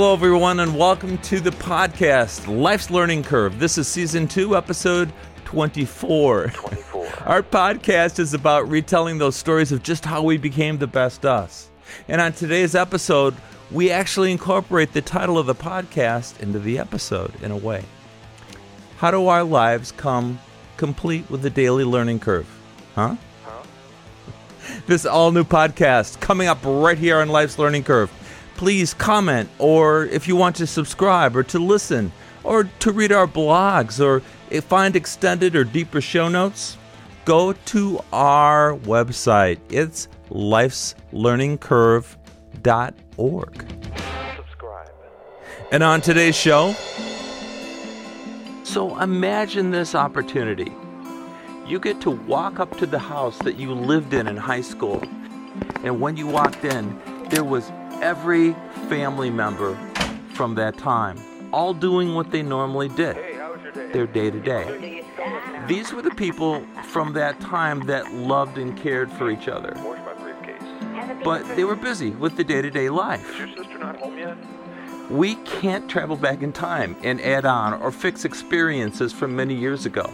Hello, everyone, and welcome to the podcast, Life's Learning Curve. This is season two, episode 24. 24. Our podcast is about retelling those stories of just how we became the best us. And on today's episode, we actually incorporate the title of the podcast into the episode in a way. How do our lives come complete with the daily learning curve? Huh? huh? This all new podcast coming up right here on Life's Learning Curve. Please comment, or if you want to subscribe, or to listen, or to read our blogs, or find extended or deeper show notes, go to our website. It's lifeslearningcurve.org. Subscribe. And on today's show, so imagine this opportunity. You get to walk up to the house that you lived in in high school. And when you walked in, there was every family member from that time, all doing what they normally did, Hey, how was your day? their day to day. These were the people from that time that loved and cared for each other. Where's my briefcase? But they were busy with the day to day life. Is your sister not home yet? We can't travel back in time and add on or fix experiences from many years ago.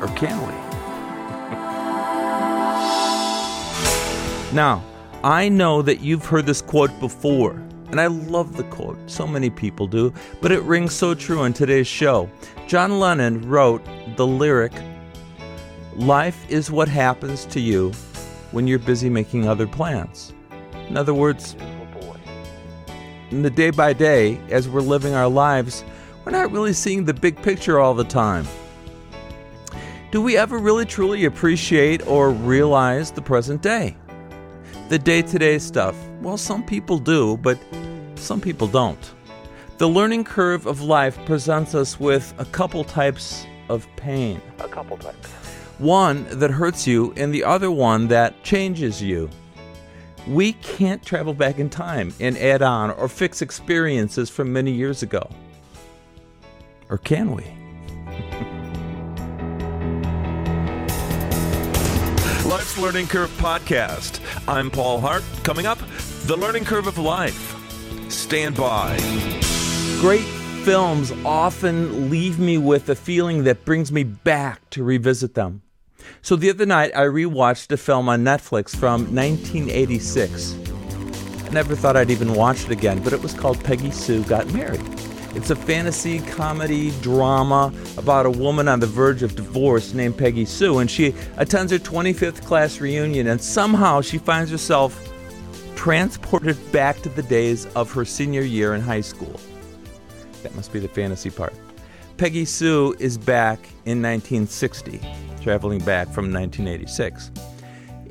Or can we? now, I know that you've heard this quote before, and I love the quote. So many people do, but it rings so true in today's show. John Lennon wrote the lyric Life is what happens to you when you're busy making other plans. In other words, in the day by day, as we're living our lives, we're not really seeing the big picture all the time. Do we ever really truly appreciate or realize the present day? The day to day stuff? Well, some people do, but some people don't. The learning curve of life presents us with a couple types of pain A couple types. one that hurts you and the other one that changes you. We can't travel back in time and add on or fix experiences from many years ago. Or can we? Life's Learning Curve Podcast. I'm Paul Hart. Coming up, the learning curve of life. Stand by. Great films often leave me with a feeling that brings me back to revisit them. So the other night, I rewatched a film on Netflix from 1986. I never thought I'd even watch it again, but it was called Peggy Sue Got Married. It's a fantasy comedy drama about a woman on the verge of divorce named Peggy Sue, and she attends her 25th class reunion, and somehow she finds herself transported back to the days of her senior year in high school. That must be the fantasy part. Peggy Sue is back in 1960, traveling back from 1986.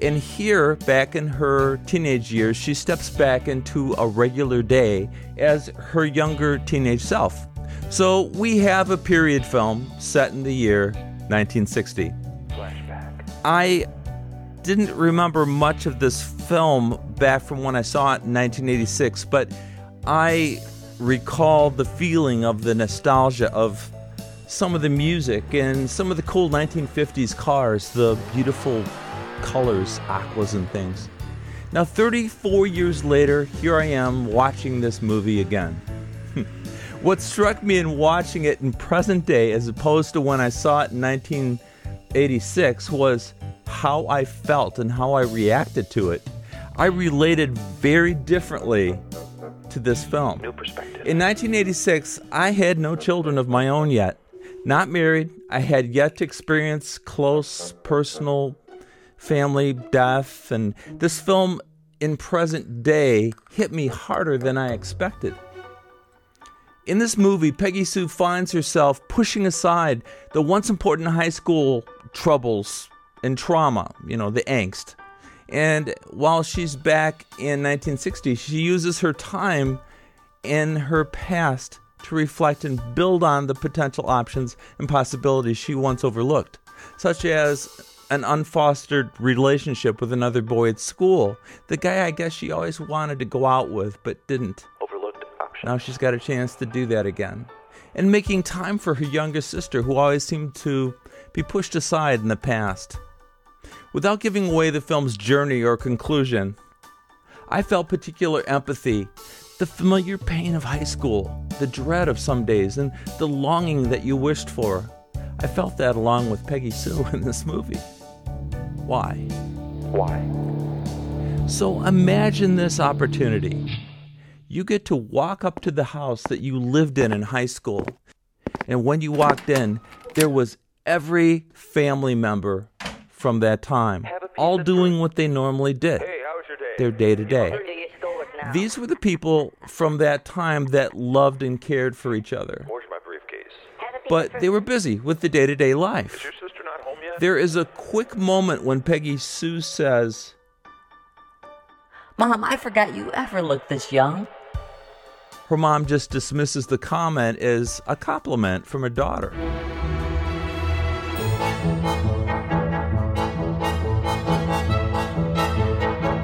And here, back in her teenage years, she steps back into a regular day as her younger teenage self. So we have a period film set in the year 1960. Flashback. I didn't remember much of this film back from when I saw it in 1986, but I recall the feeling of the nostalgia of some of the music and some of the cool 1950s cars, the beautiful colors, aquas, and things. Now, 34 years later, here I am watching this movie again. what struck me in watching it in present day as opposed to when I saw it in 1986 was how I felt and how I reacted to it. I related very differently to this film. New perspective. In 1986, I had no children of my own yet. Not married, I had yet to experience close personal family death, and this film in present day hit me harder than I expected. In this movie, Peggy Sue finds herself pushing aside the once important high school troubles and trauma, you know, the angst. And while she's back in 1960, she uses her time in her past to reflect and build on the potential options and possibilities she once overlooked, such as an unfostered relationship with another boy at school, the guy I guess she always wanted to go out with but didn't. Overlooked option. Now she's got a chance to do that again. And making time for her younger sister, who always seemed to be pushed aside in the past. Without giving away the film's journey or conclusion, I felt particular empathy The familiar pain of high school, the dread of some days, and the longing that you wished for. I felt that along with Peggy Sue in this movie. Why? Why? So imagine this opportunity. You get to walk up to the house that you lived in in high school. And when you walked in, there was every family member from that time, all doing what they normally did, Hey, how was your day? their day to day. These were the people from that time that loved and cared for each other. Where's my briefcase? But they were busy with the day to day life. Is life. your sister not home yet? There is a quick moment when Peggy Sue says, Mom, I forgot you ever looked this young. her mom just dismisses the comment as a compliment from her daughter.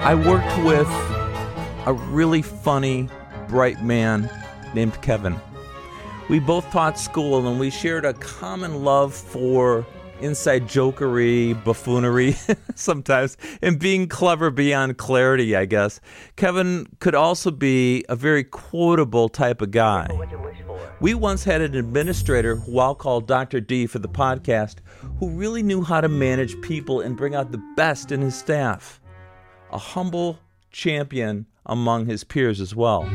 I worked with a really funny, bright man named Kevin. We both taught school and we shared a common love for inside jokery, buffoonery sometimes, and being clever beyond clarity, I guess. Kevin could also be a very quotable type of guy. We once had an administrator who I'll call Dr. D for the podcast who really knew how to manage people and bring out the best in his staff. A humble champion among his peers as well.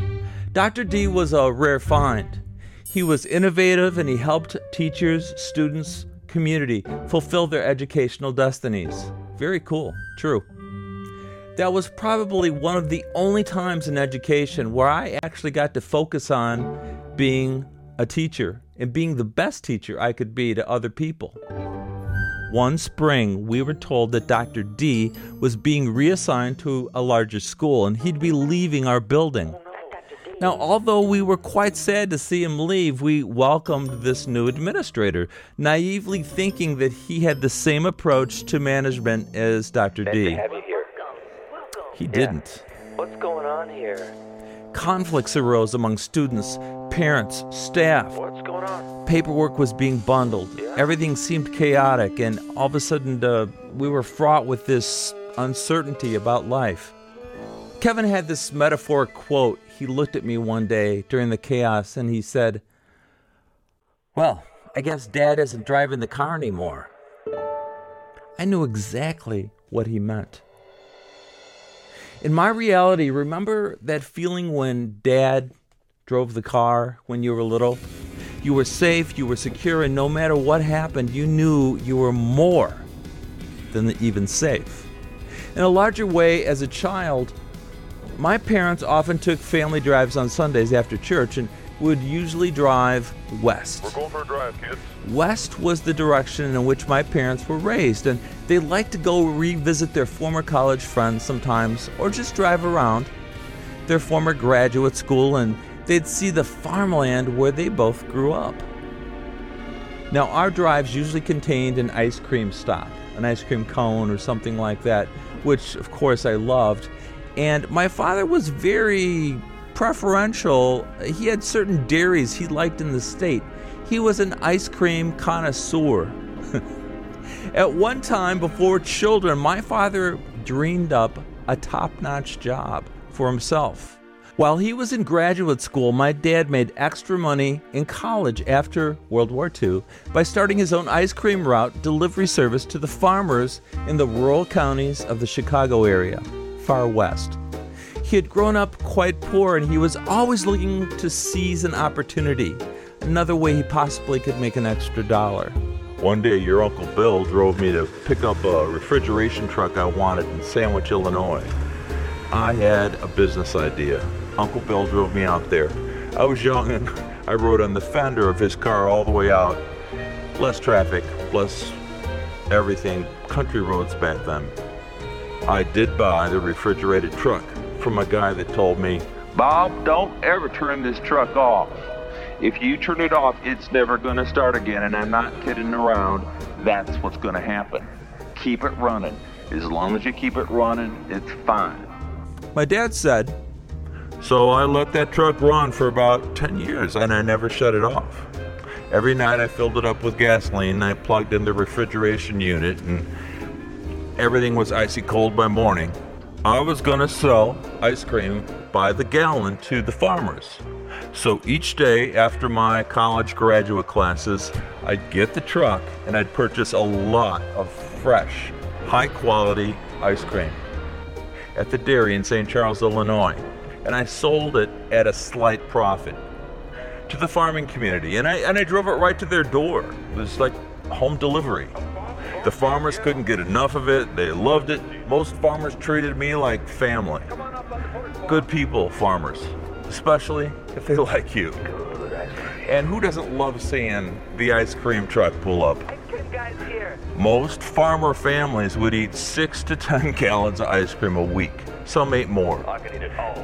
Dr. D was a rare find. He was innovative and he helped teachers, students, community fulfill their educational destinies. Very cool. True. That was probably one of the only times in education where I actually got to focus on being a teacher and being the best teacher I could be to other people. One spring, we were told that Dr. D was being reassigned to a larger school and he'd be leaving our building. Now, although we were quite sad to see him leave, we welcomed this new administrator, naively thinking that he had the same approach to management as Dr. Nice D. to have you here. He didn't. What's going on here? Conflicts arose among students, parents, staff. What's going on? Paperwork was being bundled. Everything seemed chaotic, and all of a sudden, uh, we were fraught with this uncertainty about life. Kevin had this metaphoric quote. He looked at me one day during the chaos and he said, Well, I guess dad isn't driving the car anymore. I knew exactly what he meant. In my reality, remember that feeling when dad drove the car when you were little? You were safe, you were secure, and no matter what happened, you knew you were more than even safe. In a larger way, as a child, my parents often took family drives on Sundays after church and would usually drive west. We're going for a drive, kids. West was the direction in which my parents were raised, and they liked to go revisit their former college friends sometimes, or just drive around their former graduate school, and they'd see the farmland where they both grew up. Now, our drives usually contained an ice cream stop, an ice cream cone, or something like that, which, of course, I loved. And my father was very preferential. He had certain dairies he liked in the state. He was an ice cream connoisseur. At one time, before children, my father dreamed up a top notch job for himself. While he was in graduate school, my dad made extra money in college after World War II by starting his own ice cream route delivery service to the farmers in the rural counties of the Chicago area, far west. He had grown up quite poor and he was always looking to seize an opportunity, another way he possibly could make an extra dollar. One day, your Uncle Bill drove me to pick up a refrigeration truck I wanted in Sandwich, Illinois. I had a business idea. Uncle Bill drove me out there. I was young and I rode on the fender of his car all the way out. Less traffic, less everything, country roads back then. I did buy the refrigerated truck from a guy that told me, Bob, don't ever turn this truck off. If you turn it off, it's never going to start again, and I'm not kidding around. That's what's going to happen. Keep it running. As long as you keep it running, it's fine. My dad said, so I let that truck run for about 10 years and I never shut it off. Every night I filled it up with gasoline, I plugged in the refrigeration unit, and everything was icy cold by morning. I was going to sell ice cream by the gallon to the farmers. So each day after my college graduate classes, I'd get the truck and I'd purchase a lot of fresh, high quality ice cream at the dairy in St. Charles, Illinois. And I sold it at a slight profit to the farming community. And I, and I drove it right to their door. It was like home delivery. The farmers couldn't get enough of it. They loved it. Most farmers treated me like family. Good people, farmers, especially if they like you. And who doesn't love seeing the ice cream truck pull up? Most farmer families would eat six to ten gallons of ice cream a week. Some ate more.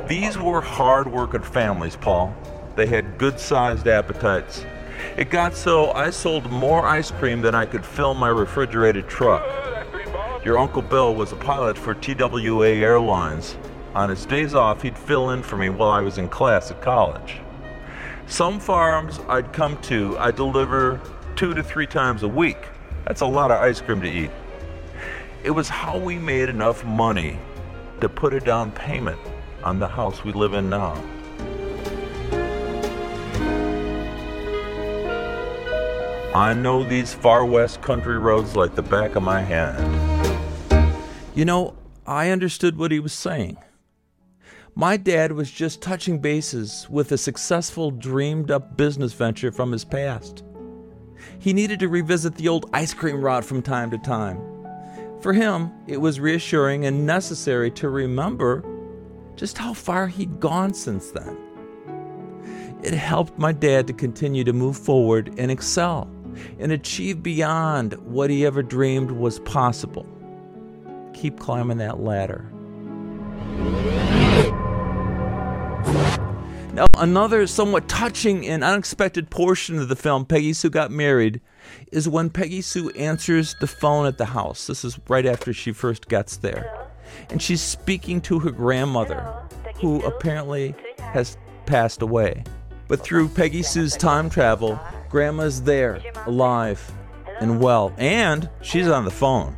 These were hard working families, Paul. They had good sized appetites. It got so I sold more ice cream than I could fill my refrigerated truck. Your Uncle Bill was a pilot for TWA Airlines. On his days off, he'd fill in for me while I was in class at college. Some farms I'd come to, I'd deliver two to three times a week. That's a lot of ice cream to eat. It was how we made enough money to put a down payment on the house we live in now. I know these far west country roads like the back of my hand. You know, I understood what he was saying. My dad was just touching bases with a successful, dreamed up business venture from his past. He needed to revisit the old ice cream rod from time to time. For him, it was reassuring and necessary to remember just how far he'd gone since then. It helped my dad to continue to move forward and excel and achieve beyond what he ever dreamed was possible. Keep climbing that ladder. Now, another somewhat touching and unexpected portion of the film, Peggy Sue Got Married, is when Peggy Sue answers the phone at the house. This is right after she first gets there. And she's speaking to her grandmother, who apparently has passed away. But through Peggy Sue's time travel, Grandma's there, alive and well, and she's on the phone.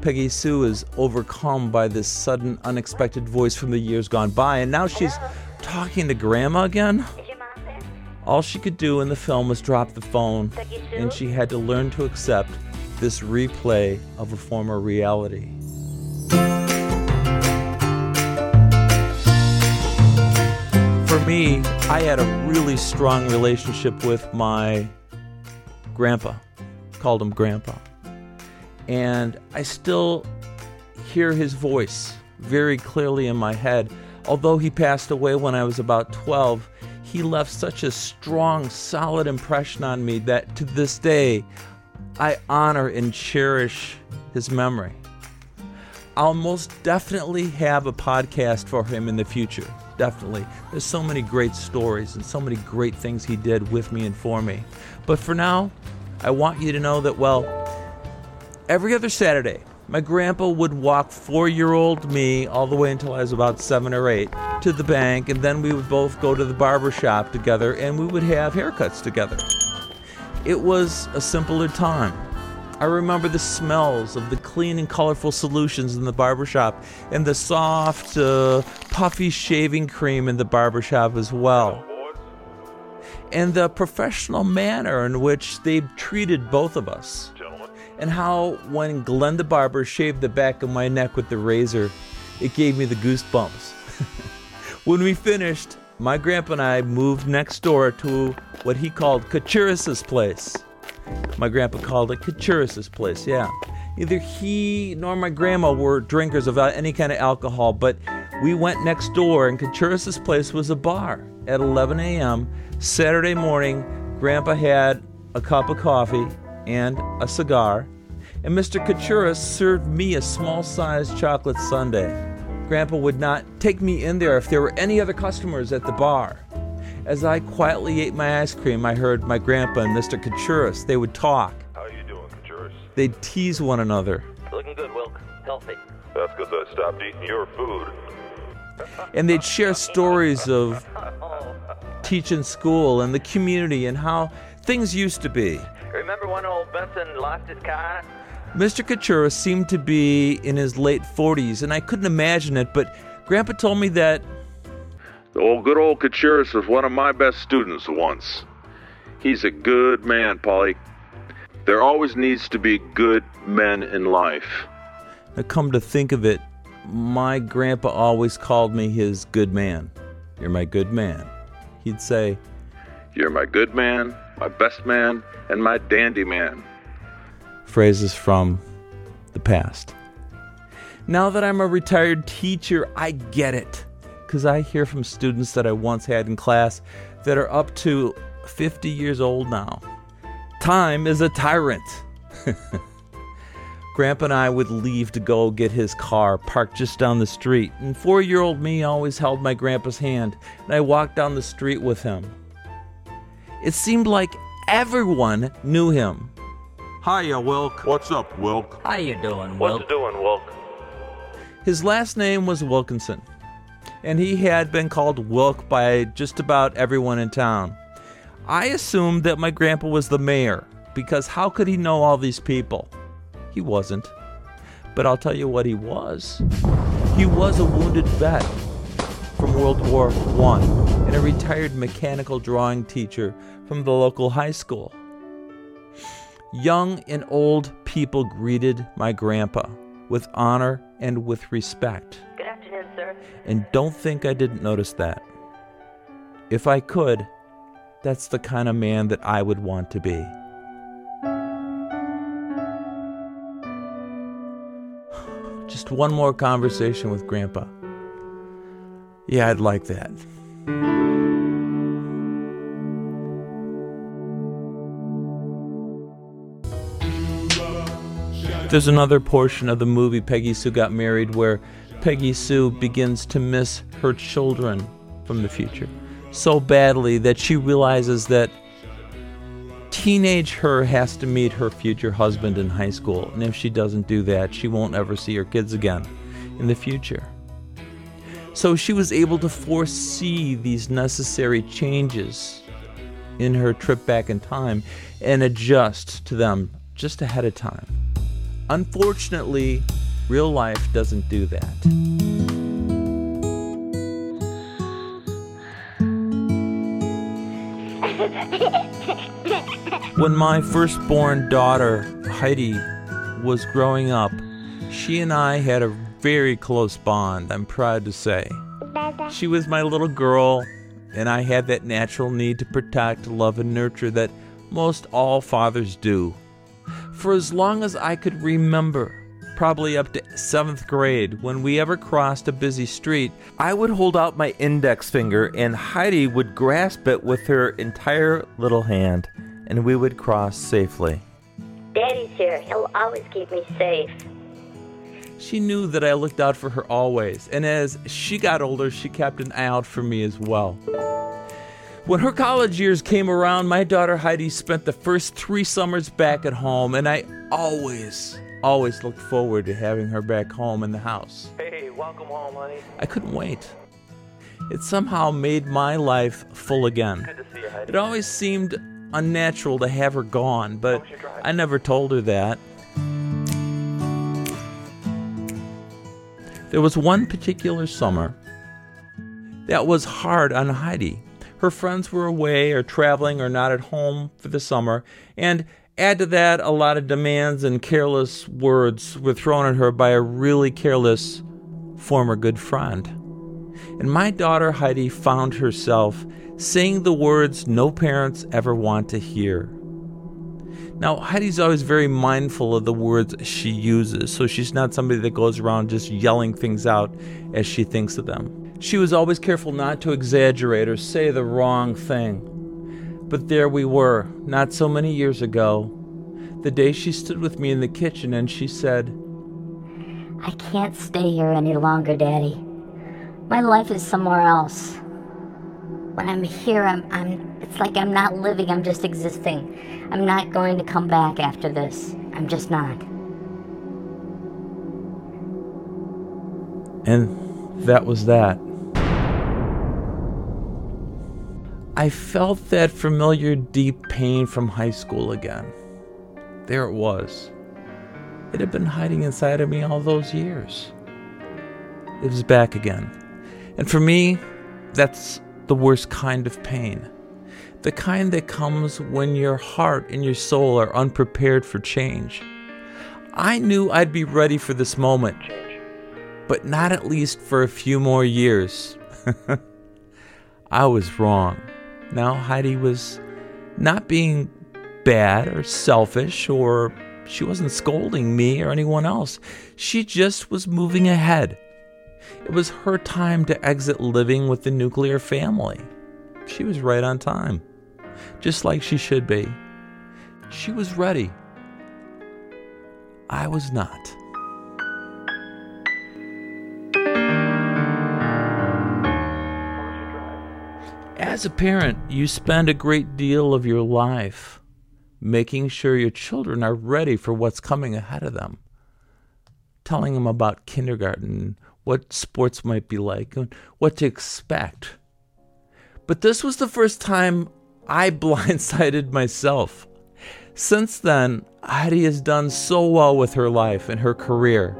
Peggy Sue is overcome by this sudden, unexpected voice from the years gone by, and now she's talking to Grandma again. All she could do in the film was drop the phone, and she had to learn to accept this replay of a former reality. Me, I had a really strong relationship with my grandpa, called him Grandpa. And I still hear his voice very clearly in my head. Although he passed away when I was about 12, he left such a strong, solid impression on me that to this day, I honor and cherish his memory. I'll most definitely have a podcast for him in the future definitely. There's so many great stories and so many great things he did with me and for me. But for now, I want you to know that, well, every other Saturday, my grandpa would walk four year old me all the way until I was about seven or eight to the bank, and then we would both go to the barber shop together and we would have haircuts together. It was a simpler time. I remember the smells of the clean and colorful solutions in the barbershop and the soft, uh, puffy shaving cream in the barbershop as well. And the professional manner in which they treated both of us. And how, when Glenn the barber shaved the back of my neck with the razor, it gave me the goosebumps. when we finished, my grandpa and I moved next door to what he called Kachuris's place. My grandpa called it Kachuris's place, yeah. Neither he nor my grandma were drinkers of any kind of alcohol, but we went next door, and Kachuris's place was a bar at 11 a.m. Saturday morning. Grandpa had a cup of coffee and a cigar, and Mr. Kachuris served me a small sized chocolate sundae. Grandpa would not take me in there if there were any other customers at the bar. As I quietly ate my ice cream, I heard my grandpa and Mr. Kachuris. They would talk. How are you doing, Kachuris? They'd tease one another. Looking good, Wilk. Healthy. That's because I stopped eating your food. And they'd share stories of teaching school and the community and how things used to be. Remember when old Benson lost his car? Mr. Katura seemed to be in his late 40s, and I couldn't imagine it, but Grandpa told me that The old good old Kachuris was one of my best students once. He's a good man, Polly. There always needs to be good men in life. Now, come to think of it, my grandpa always called me his good man. You're my good man. He'd say, You're my good man, my best man, and my dandy man. phrases from the past. Now that I'm a retired teacher, I get it. Because I hear from students that I once had in class that are up to 50 years old now. Time is a tyrant. Grandpa and I would leave to go get his car parked just down the street, and four year old me always held my grandpa's hand, and I walked down the street with him. It seemed like everyone knew him. Hiya, Wilk. What's up, Wilk? How you doing, Wilk? What's doing, Wilk? His last name was Wilkinson, and he had been called Wilk by just about everyone in town. I assumed that my grandpa was the mayor, because how could he know all these people? He wasn't. But I'll tell you what he was. He was a wounded vet from World War I and a retired mechanical drawing teacher from the local high school. Young and old people greeted my grandpa with honor and with respect. Good afternoon, sir. And don't think I didn't notice that. If I could, that's the kind of man that I would want to be. Just one more conversation with Grandpa. Yeah, I'd like that. There's another portion of the movie Peggy Sue Got Married where Peggy Sue begins to miss her children from the future so badly that she realizes that teenage her has to meet her future husband in high school. And if she doesn't do that, she won't ever see her kids again in the future. So she was able to foresee these necessary changes in her trip back in time and adjust to them just ahead of time. Unfortunately, real life doesn't do that. When my firstborn daughter, Heidi, was growing up, she and I had a very close bond, I'm proud to say. She was my little girl, and I had that natural need to protect, love, and nurture that most all fathers do. For as long as I could remember, probably up to seventh grade, when we ever crossed a busy street, I would hold out my index finger and Heidi would grasp it with her entire little hand, and we would cross safely. Daddy's here. He'll always keep me safe. She knew that I looked out for her always, and as she got older, she kept an eye out for me as well. When her college years came around, my daughter Heidi spent the first three summers back at home, and I always, always looked forward to having her back home in the house. Hey, welcome home, honey. I couldn't wait. It somehow made my life full again. Good to see you, Heidi. It always seemed unnatural to have her gone, but was your drive? I never told her that. There was one particular summer that was hard on Heidi. Her friends were away or traveling or not at home for the summer, and add to that, a lot of demands and careless words were thrown at her by a really careless former good friend. And my daughter Heidi found herself saying the words no parents ever want to hear. Now, Heidi's always very mindful of the words she uses, so she's not somebody that goes around just yelling things out as she thinks of them. She was always careful not to exaggerate or say the wrong thing. But there we were, not so many years ago, the day she stood with me in the kitchen and she said, I can't stay here any longer, Daddy. My life is somewhere else. When I'm here, I'm, I'm. It's like I'm not living. I'm just existing. I'm not going to come back after this. I'm just not. And that was that. I felt that familiar deep pain from high school again. There it was. It had been hiding inside of me all those years. It was back again. And for me, that's the worst kind of pain. The kind that comes when your heart and your soul are unprepared for change. I knew I'd be ready for this moment, but not at least for a few more years. I was wrong. Now, Heidi was not being bad or selfish, or she wasn't scolding me or anyone else. She just was moving ahead. It was her time to exit living with the nuclear family. She was right on time, just like she should be. She was ready. I was not. As a parent, you spend a great deal of your life making sure your children are ready for what's coming ahead of them, telling them about kindergarten, what sports might be like, and what to expect. But this was the first time I blindsided myself. Since then, Heidi has done so well with her life and her career,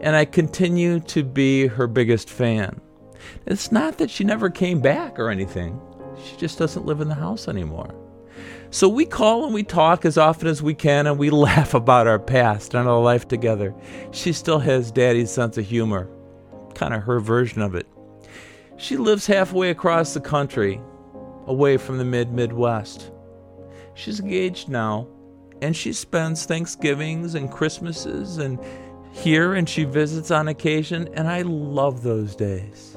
and I continue to be her biggest fan. It's not that she never came back or anything, she just doesn't live in the house anymore. So we call and we talk as often as we can and we laugh about our past and our life together. She still has daddy's sense of humor, kind of her version of it. She lives halfway across the country, away from the mid Midwest. She's engaged now, and she spends Thanksgivings and Christmases and here and she visits on occasion, and I love those days.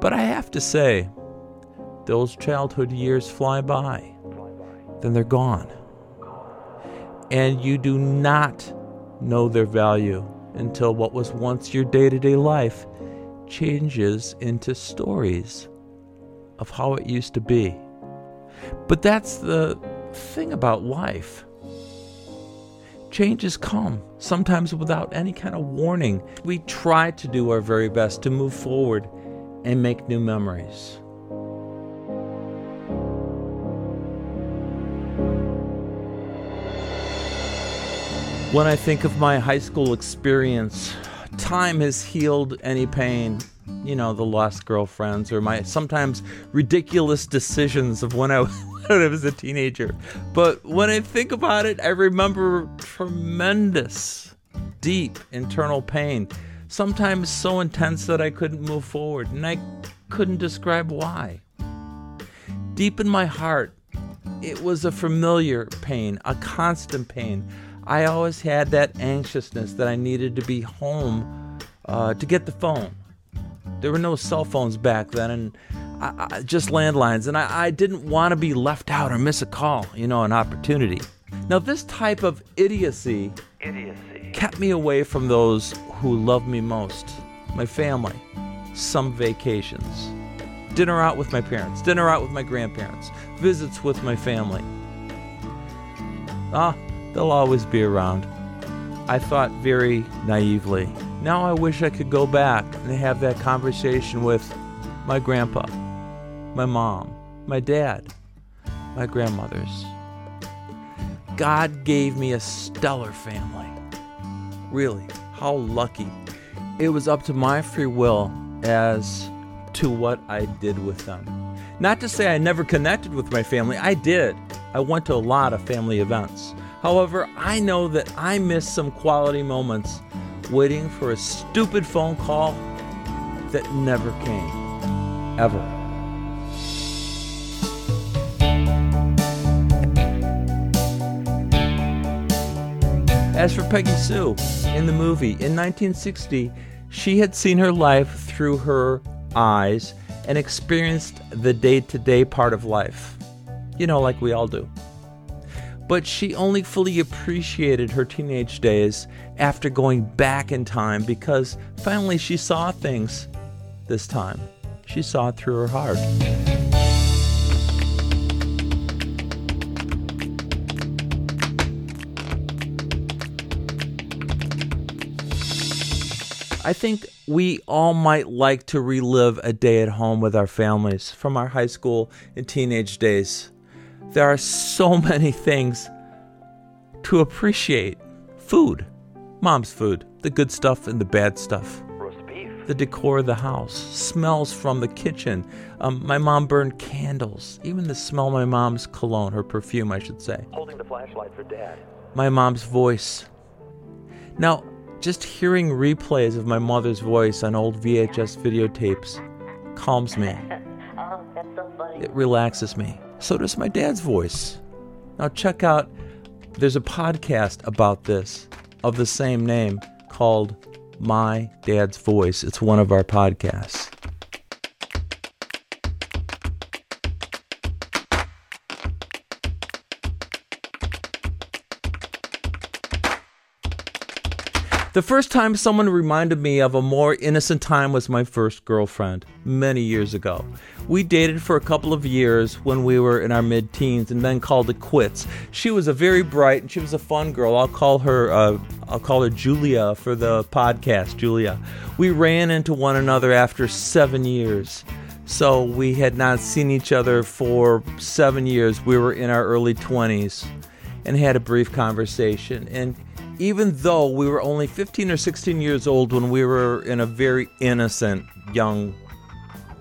But I have to say, those childhood years fly by, then they're gone. And you do not know their value until what was once your day to day life changes into stories of how it used to be. But that's the thing about life. Changes come, sometimes without any kind of warning. We try to do our very best to move forward and make new memories. When I think of my high school experience, time has healed any pain. You know, the lost girlfriends or my sometimes ridiculous decisions of when I, when I was a teenager. But when I think about it, I remember tremendous, deep internal pain. Sometimes so intense that I couldn't move forward, and I couldn't describe why. Deep in my heart, it was a familiar pain, a constant pain I always had that anxiousness that I needed to be home uh, to get the phone. There were no cell phones back then, and I, I, just landlines, and I, I didn't want to be left out or miss a call, you know, an opportunity. Now, this type of idiocy, idiocy kept me away from those who loved me most my family, some vacations, dinner out with my parents, dinner out with my grandparents, visits with my family. Ah, They'll always be around. I thought very naively. Now I wish I could go back and have that conversation with my grandpa, my mom, my dad, my grandmothers. God gave me a stellar family. Really, how lucky. It was up to my free will as to what I did with them. Not to say I never connected with my family, I did. I went to a lot of family events. However, I know that I missed some quality moments waiting for a stupid phone call that never came. Ever. As for Peggy Sue in the movie, in 1960, she had seen her life through her eyes and experienced the day to day part of life. You know, like we all do but she only fully appreciated her teenage days after going back in time because finally she saw things this time. She saw it through her heart. I think we all might like to relive a day at home with our families from our high school and teenage days. There are so many things to appreciate food. Mom's food. The good stuff and the bad stuff. Roast beef. The decor of the house. Smells from the kitchen. Um, my mom burned candles. Even the smell of my mom's cologne, her perfume, I should say. Holding the flashlight for dad. My mom's voice. Now, just hearing replays of my mother's voice on old VHS videotapes calms me. Oh, that's so funny. It relaxes me. So does my dad's voice. Now, check out there's a podcast about this of the same name called My Dad's Voice. It's one of our podcasts. The first time someone reminded me of a more innocent time was my first girlfriend, many years ago. We dated for a couple of years when we were in our mid teens and then called it quits. She was a very bright and she was a fun girl. I'll call her uh, I'll call her Julia for the podcast, Julia. We ran into one another after 7 years. So we had not seen each other for 7 years. We were in our early 20s and had a brief conversation and even though we were only 15 or 16 years old when we were in a very innocent young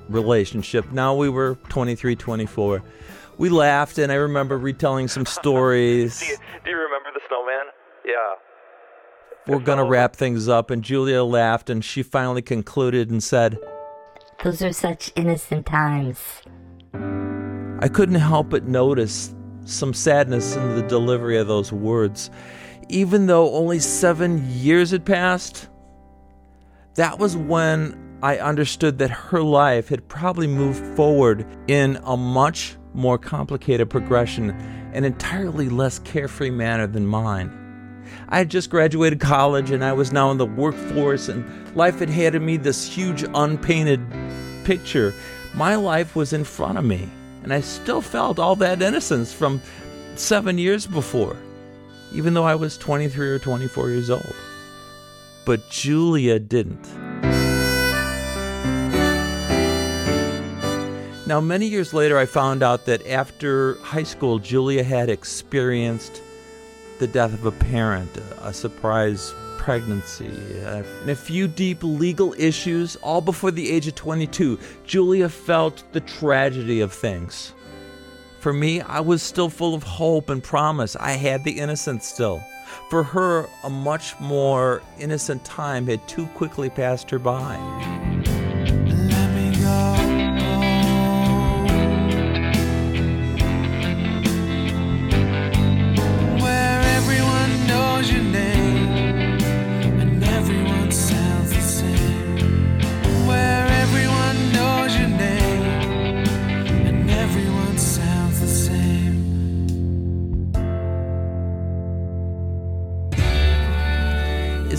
relationship, now we were 23, 24. We laughed, and I remember retelling some stories. Do you, do you remember the snowman? Yeah. We're going to wrap things up, and Julia laughed, and she finally concluded and said, Those are such innocent times. I couldn't help but notice some sadness in the delivery of those words. Even though only seven years had passed, that was when I understood that her life had probably moved forward in a much more complicated progression, an entirely less carefree manner than mine. I had just graduated college and I was now in the workforce, and life had handed me this huge unpainted picture. My life was in front of me, and I still felt all that innocence from seven years before, even though I was 23 or 24 years old. But Julia didn't. Now, many years later, I found out that after high school, Julia had experienced the death of a parent, a surprise pregnancy, and a few deep legal issues, all before the age of 22. Julia felt the tragedy of things. For me, I was still full of hope and promise. I had the innocence still. For her, a much more innocent time had too quickly passed her by.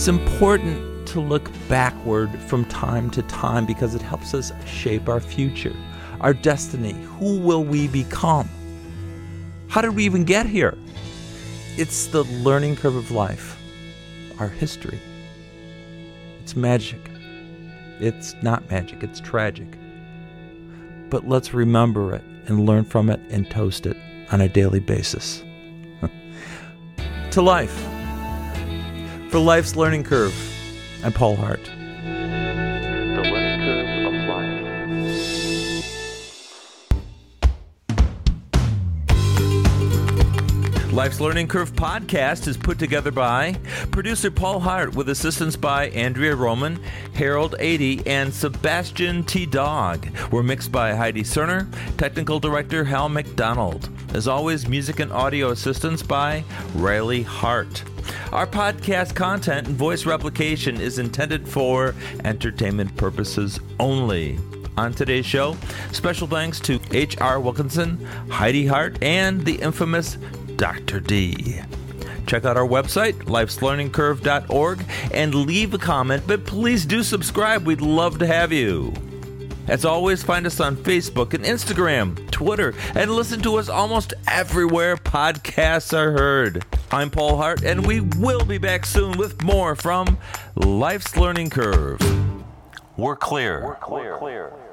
It's important to look backward from time to time because it helps us shape our future, our destiny. Who will we become? How did we even get here? It's the learning curve of life, our history. It's magic. It's not magic, it's tragic. But let's remember it and learn from it and toast it on a daily basis. to life. For Life's Learning Curve, I'm Paul Hart. The learning curve of life. Life's Learning Curve podcast is put together by producer Paul Hart with assistance by Andrea Roman, Harold 80, and Sebastian T. Dog. We're mixed by Heidi Cerner, technical director Hal McDonald. As always, music and audio assistance by Riley Hart. Our podcast content and voice replication is intended for entertainment purposes only. On today's show, special thanks to H.R. Wilkinson, Heidi Hart, and the infamous Dr. D. Check out our website, lifeslearningcurve.org, and leave a comment, but please do subscribe. We'd love to have you. As always, find us on Facebook and Instagram, Twitter, and listen to us almost everywhere podcasts are heard. I'm Paul Hart, and we will be back soon with more from Life's Learning Curve. We're clear. We're clear. We're clear.